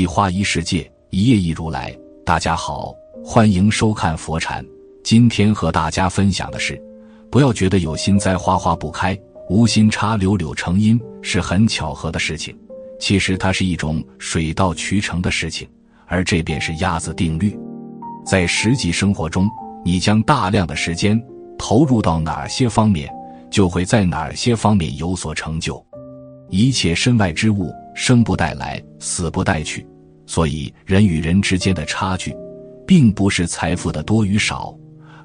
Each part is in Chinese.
一花一世界，一叶一如来。大家好，欢迎收看佛禅。今天和大家分享的是，不要觉得有心栽花花不开，无心插柳柳成荫是很巧合的事情。其实它是一种水到渠成的事情，而这便是鸭子定律。在实际生活中，你将大量的时间投入到哪些方面，就会在哪些方面有所成就。一切身外之物。生不带来，死不带去，所以人与人之间的差距，并不是财富的多与少，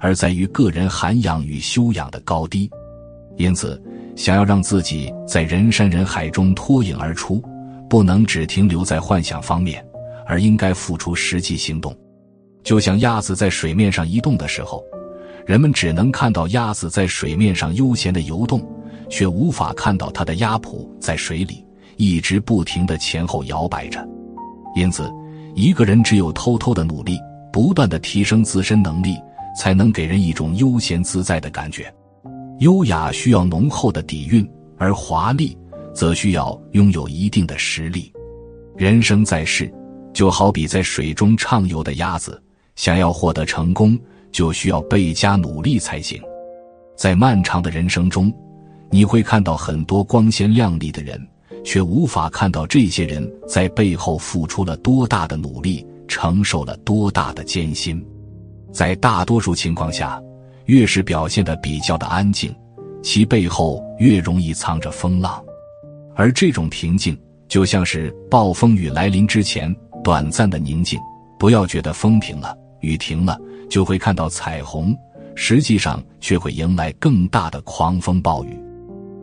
而在于个人涵养与修养的高低。因此，想要让自己在人山人海中脱颖而出，不能只停留在幻想方面，而应该付出实际行动。就像鸭子在水面上移动的时候，人们只能看到鸭子在水面上悠闲的游动，却无法看到它的鸭蹼在水里。一直不停的前后摇摆着，因此，一个人只有偷偷的努力，不断的提升自身能力，才能给人一种悠闲自在的感觉。优雅需要浓厚的底蕴，而华丽则需要拥有一定的实力。人生在世，就好比在水中畅游的鸭子，想要获得成功，就需要倍加努力才行。在漫长的人生中，你会看到很多光鲜亮丽的人。却无法看到这些人在背后付出了多大的努力，承受了多大的艰辛。在大多数情况下，越是表现的比较的安静，其背后越容易藏着风浪。而这种平静，就像是暴风雨来临之前短暂的宁静。不要觉得风停了，雨停了，就会看到彩虹，实际上却会迎来更大的狂风暴雨。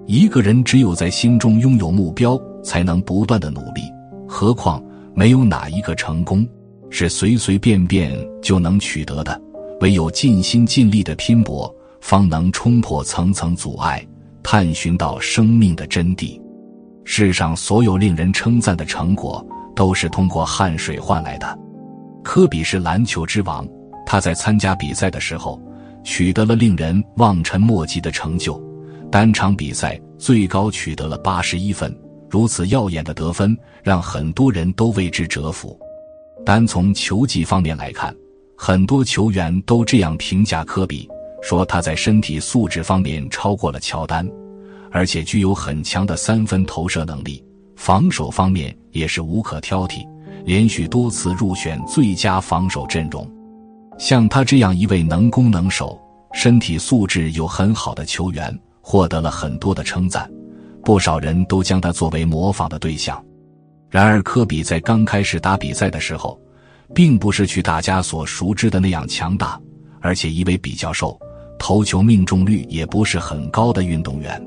一个人只有在心中拥有目标，才能不断的努力。何况没有哪一个成功是随随便便就能取得的，唯有尽心尽力的拼搏，方能冲破层层阻碍，探寻到生命的真谛。世上所有令人称赞的成果，都是通过汗水换来的。科比是篮球之王，他在参加比赛的时候，取得了令人望尘莫及的成就。单场比赛最高取得了八十一分，如此耀眼的得分让很多人都为之折服。单从球技方面来看，很多球员都这样评价科比，说他在身体素质方面超过了乔丹，而且具有很强的三分投射能力，防守方面也是无可挑剔，连续多次入选最佳防守阵容。像他这样一位能攻能守、身体素质又很好的球员。获得了很多的称赞，不少人都将他作为模仿的对象。然而，科比在刚开始打比赛的时候，并不是去大家所熟知的那样强大，而且因为比较瘦，投球命中率也不是很高的运动员。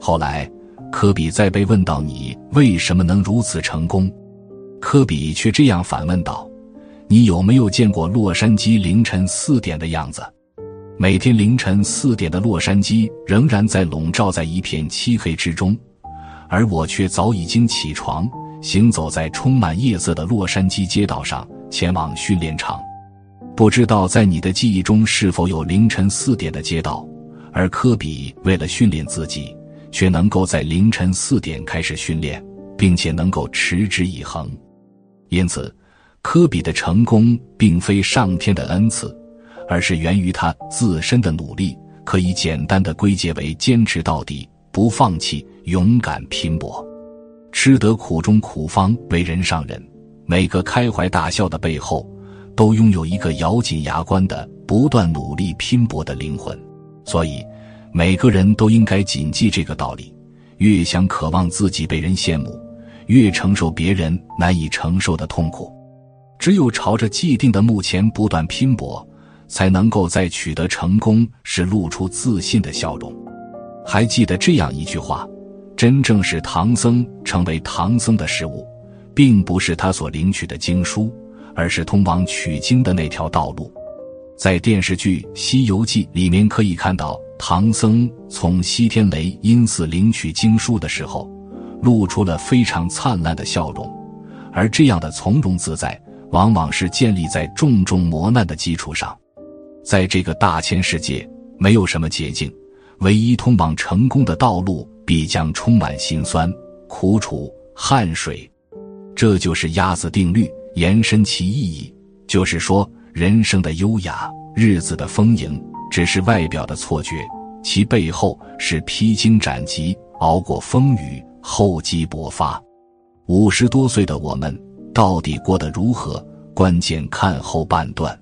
后来，科比在被问到“你为什么能如此成功”，科比却这样反问道：“你有没有见过洛杉矶凌晨四点的样子？”每天凌晨四点的洛杉矶仍然在笼罩在一片漆黑之中，而我却早已经起床，行走在充满夜色的洛杉矶街道上，前往训练场。不知道在你的记忆中是否有凌晨四点的街道？而科比为了训练自己，却能够在凌晨四点开始训练，并且能够持之以恒。因此，科比的成功并非上天的恩赐。而是源于他自身的努力，可以简单的归结为坚持到底、不放弃、勇敢拼搏。吃得苦中苦方为人上人，每个开怀大笑的背后，都拥有一个咬紧牙关的不断努力拼搏的灵魂。所以，每个人都应该谨记这个道理：越想渴望自己被人羡慕，越承受别人难以承受的痛苦。只有朝着既定的目前不断拼搏。才能够在取得成功时露出自信的笑容。还记得这样一句话：真正使唐僧成为唐僧的事物，并不是他所领取的经书，而是通往取经的那条道路。在电视剧《西游记》里面可以看到，唐僧从西天雷音寺领取经书的时候，露出了非常灿烂的笑容。而这样的从容自在，往往是建立在重重磨难的基础上。在这个大千世界，没有什么捷径，唯一通往成功的道路，必将充满辛酸、苦楚、汗水。这就是鸭子定律，延伸其意义，就是说。人生的优雅，日子的丰盈，只是外表的错觉，其背后是披荆斩棘，熬过风雨，厚积薄发。五十多岁的我们到底过得如何？关键看后半段。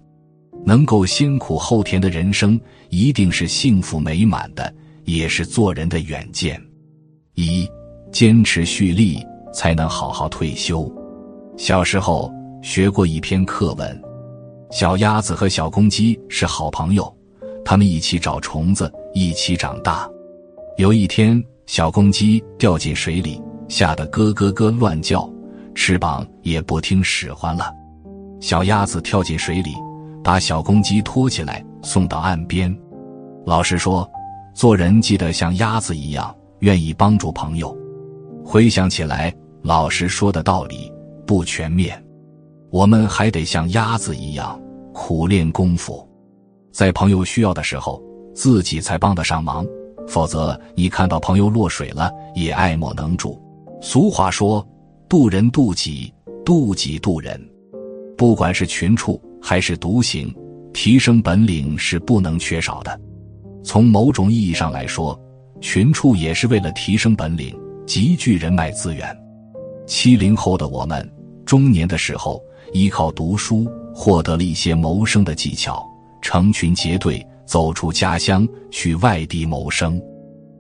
能够先苦后甜的人生，一定是幸福美满的，也是做人的远见。一，坚持蓄力，才能好好退休。小时候学过一篇课文。小鸭子和小公鸡是好朋友，它们一起找虫子，一起长大。有一天，小公鸡掉进水里，吓得咯咯咯乱叫，翅膀也不听使唤了。小鸭子跳进水里，把小公鸡拖起来，送到岸边。老师说，做人记得像鸭子一样，愿意帮助朋友。回想起来，老师说的道理不全面，我们还得像鸭子一样。苦练功夫，在朋友需要的时候，自己才帮得上忙。否则，你看到朋友落水了，也爱莫能助。俗话说：“渡人渡己，渡己渡人。”不管是群畜还是独行，提升本领是不能缺少的。从某种意义上来说，群处也是为了提升本领，集聚人脉资源。七零后的我们，中年的时候依靠读书。获得了一些谋生的技巧，成群结队走出家乡去外地谋生，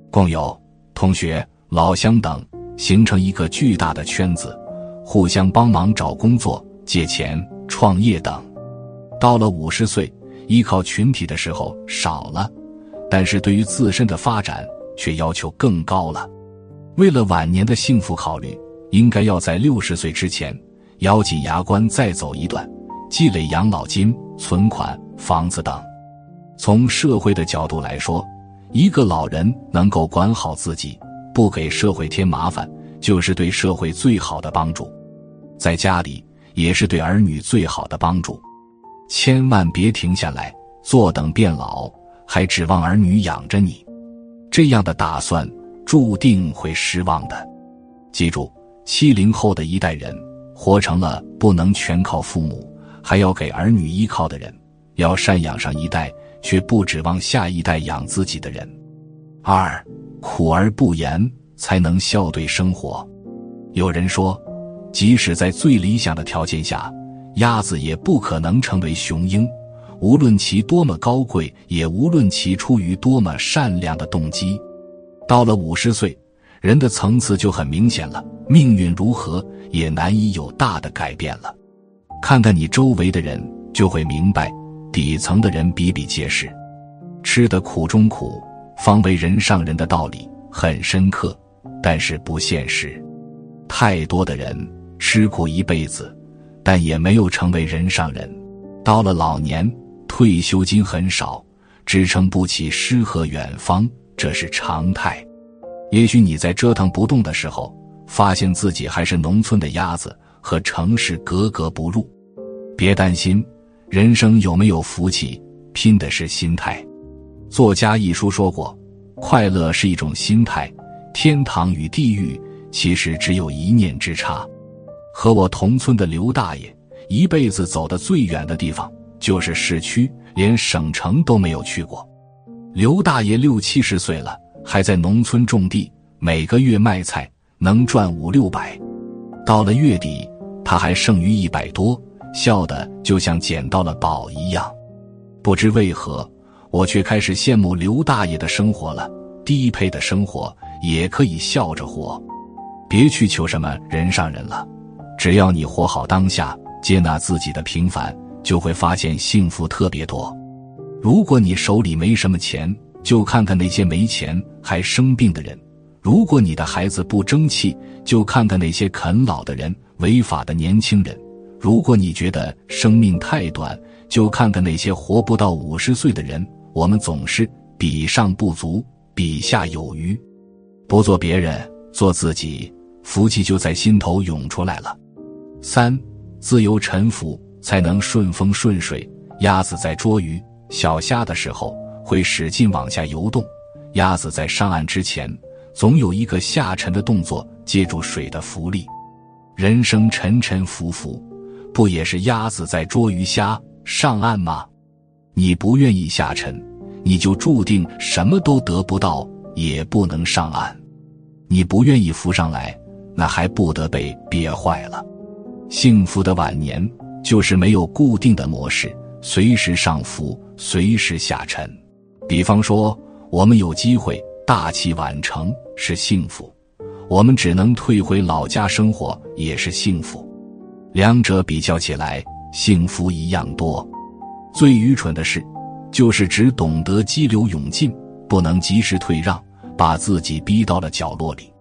共有同学、老乡等，形成一个巨大的圈子，互相帮忙找工作、借钱、创业等。到了五十岁，依靠群体的时候少了，但是对于自身的发展却要求更高了。为了晚年的幸福考虑，应该要在六十岁之前咬紧牙关再走一段。积累养老金、存款、房子等。从社会的角度来说，一个老人能够管好自己，不给社会添麻烦，就是对社会最好的帮助。在家里也是对儿女最好的帮助。千万别停下来坐等变老，还指望儿女养着你，这样的打算注定会失望的。记住，七零后的一代人活成了不能全靠父母。还要给儿女依靠的人，要赡养上一代，却不指望下一代养自己的人。二，苦而不言，才能笑对生活。有人说，即使在最理想的条件下，鸭子也不可能成为雄鹰，无论其多么高贵，也无论其出于多么善良的动机。到了五十岁，人的层次就很明显了，命运如何也难以有大的改变了。看看你周围的人，就会明白，底层的人比比皆是，吃得苦中苦，方为人上人的道理很深刻，但是不现实。太多的人吃苦一辈子，但也没有成为人上人。到了老年，退休金很少，支撑不起诗和远方，这是常态。也许你在折腾不动的时候，发现自己还是农村的鸭子，和城市格格不入。别担心，人生有没有福气，拼的是心态。作家一书说过，快乐是一种心态，天堂与地狱其实只有一念之差。和我同村的刘大爷，一辈子走的最远的地方就是市区，连省城都没有去过。刘大爷六七十岁了，还在农村种地，每个月卖菜能赚五六百，到了月底他还剩余一百多。笑的就像捡到了宝一样，不知为何，我却开始羡慕刘大爷的生活了。低配的生活也可以笑着活，别去求什么人上人了。只要你活好当下，接纳自己的平凡，就会发现幸福特别多。如果你手里没什么钱，就看看那些没钱还生病的人；如果你的孩子不争气，就看看那些啃老的人、违法的年轻人；如果你觉得生命太短，就看看那些活不到五十岁的人。我们总是比上不足，比下有余。不做别人，做自己，福气就在心头涌出来了。三，自由沉浮，才能顺风顺水。鸭子在捉鱼、小虾的时候，会使劲往下游动；鸭子在上岸之前，总有一个下沉的动作，借助水的浮力。人生沉沉浮浮，不也是鸭子在捉鱼虾上岸吗？你不愿意下沉，你就注定什么都得不到，也不能上岸。你不愿意浮上来，那还不得被憋坏了？幸福的晚年就是没有固定的模式。随时上浮，随时下沉。比方说，我们有机会大器晚成是幸福，我们只能退回老家生活也是幸福。两者比较起来，幸福一样多。最愚蠢的事，就是只懂得激流勇进，不能及时退让，把自己逼到了角落里。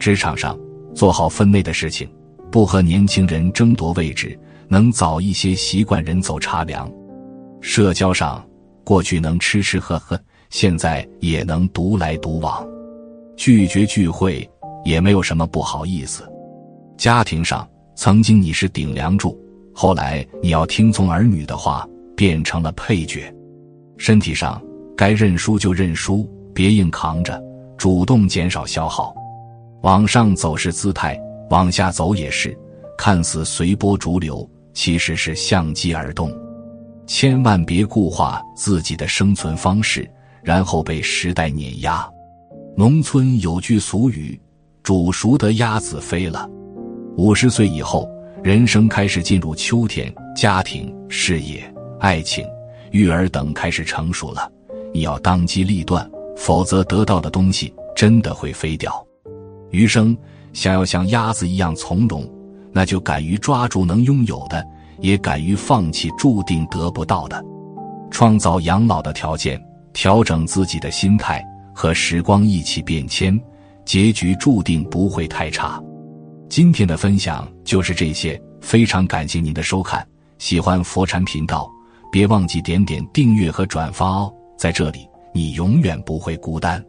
职场上做好分内的事情，不和年轻人争夺位置。能早一些习惯人走茶凉，社交上过去能吃吃喝喝，现在也能独来独往，拒绝聚会也没有什么不好意思。家庭上曾经你是顶梁柱，后来你要听从儿女的话，变成了配角。身体上该认输就认输，别硬扛着，主动减少消耗。往上走是姿态，往下走也是，看似随波逐流。其实是相机而动，千万别固化自己的生存方式，然后被时代碾压。农村有句俗语：“煮熟的鸭子飞了。”五十岁以后，人生开始进入秋天，家庭、事业、爱情、育儿等开始成熟了，你要当机立断，否则得到的东西真的会飞掉。余生想要像鸭子一样从容。那就敢于抓住能拥有的，也敢于放弃注定得不到的，创造养老的条件，调整自己的心态，和时光一起变迁，结局注定不会太差。今天的分享就是这些，非常感谢您的收看。喜欢佛禅频道，别忘记点点订阅和转发哦，在这里你永远不会孤单。